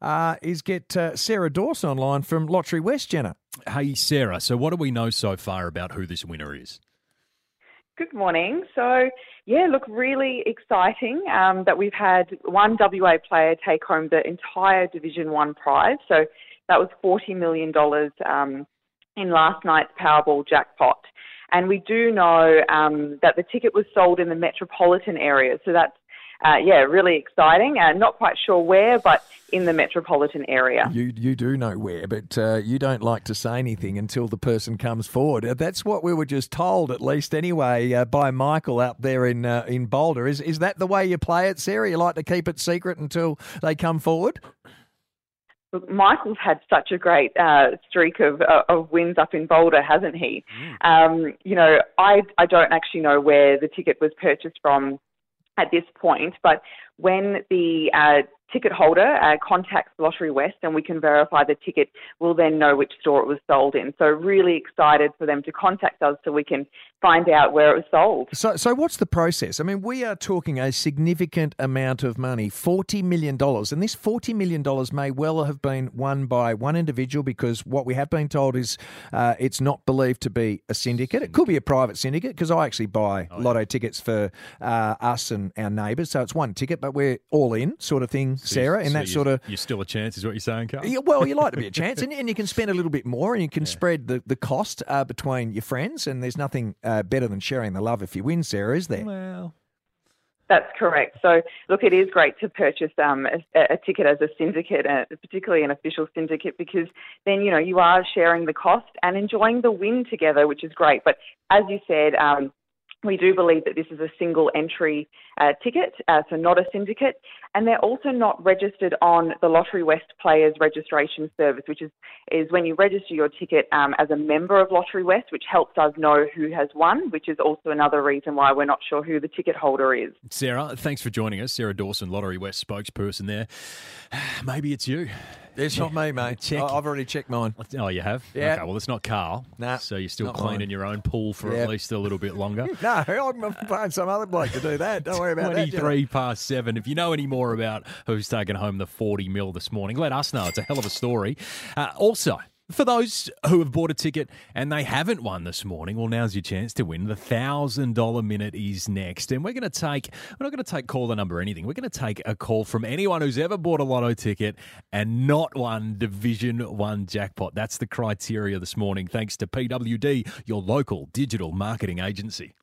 uh, is get uh, Sarah Dawson online from Lotterywest, Jenna. Hey, Sarah, so what do we know so far about who this winner is? Good morning. So, yeah, look, really exciting um, that we've had one WA player take home the entire Division One prize. So that was $40 million um, in last night's Powerball jackpot. And we do know um, that the ticket was sold in the metropolitan area. So that's uh, yeah, really exciting. Uh, not quite sure where, but in the metropolitan area. You you do know where, but uh, you don't like to say anything until the person comes forward. Uh, that's what we were just told, at least anyway, uh, by Michael out there in uh, in Boulder. Is is that the way you play it, Sarah? You like to keep it secret until they come forward? Look, Michael's had such a great uh, streak of, uh, of wins up in Boulder, hasn't he? Mm. Um, you know, I I don't actually know where the ticket was purchased from at this point, but when the uh, ticket holder uh, contacts Lotterywest and we can verify the ticket, we'll then know which store it was sold in. So really excited for them to contact us so we can find out where it was sold. So, so what's the process? I mean, we are talking a significant amount of money, $40 million. And this $40 million may well have been won by one individual because what we have been told is uh, it's not believed to be a syndicate. It could be a private syndicate because I actually buy oh, lotto tickets for uh, us and our neighbours. So it's one ticket, but we're all in sort of thing, so Sarah, in so that sort of. You're still a chance, is what you're saying, Carl? Yeah, well, you like to be a chance, and, and you can spend a little bit more, and you can yeah. spread the, the cost uh, between your friends, and there's nothing uh, better than sharing the love if you win, Sarah, is there? Well. That's correct. So, look, it is great to purchase um, a, a, ticket as a syndicate, uh, particularly an official syndicate, because then you know you are sharing the cost and enjoying the win together, which is great. But as you said, um, we do believe that this is a single entry uh, ticket, uh, so not a syndicate, and they're also not registered on the Lotterywest Players Registration Service, which is, is when you register your ticket um, as a member of Lotterywest, which helps us know who has won, which is also another reason why we're not sure who the ticket holder is. Sarah, thanks for joining us. Sarah Dawson, Lotterywest spokesperson there. Maybe it's you. It's not me, mate. Check. I've already checked mine. Oh, you have? Yeah. Okay, well, it's not Carl. Nah. So you're still cleaning mine. your own pool for at least a little bit longer. no, I'm paying some other bloke to do that. Don't worry about 23 that. 23 past seven. If you know any more about who's taken home the 40 mil this morning, let us know. It's a hell of a story. Uh, also, for those who have bought a ticket and they haven't won this morning, well, now's your chance to win. The thousand dollar minute is next, and we're going to take. We're not going to take call the number anything. We're going to take a call from anyone who's ever bought a lotto ticket and not won Division One jackpot. That's the criteria this morning. Thanks to PWD, your local digital marketing agency.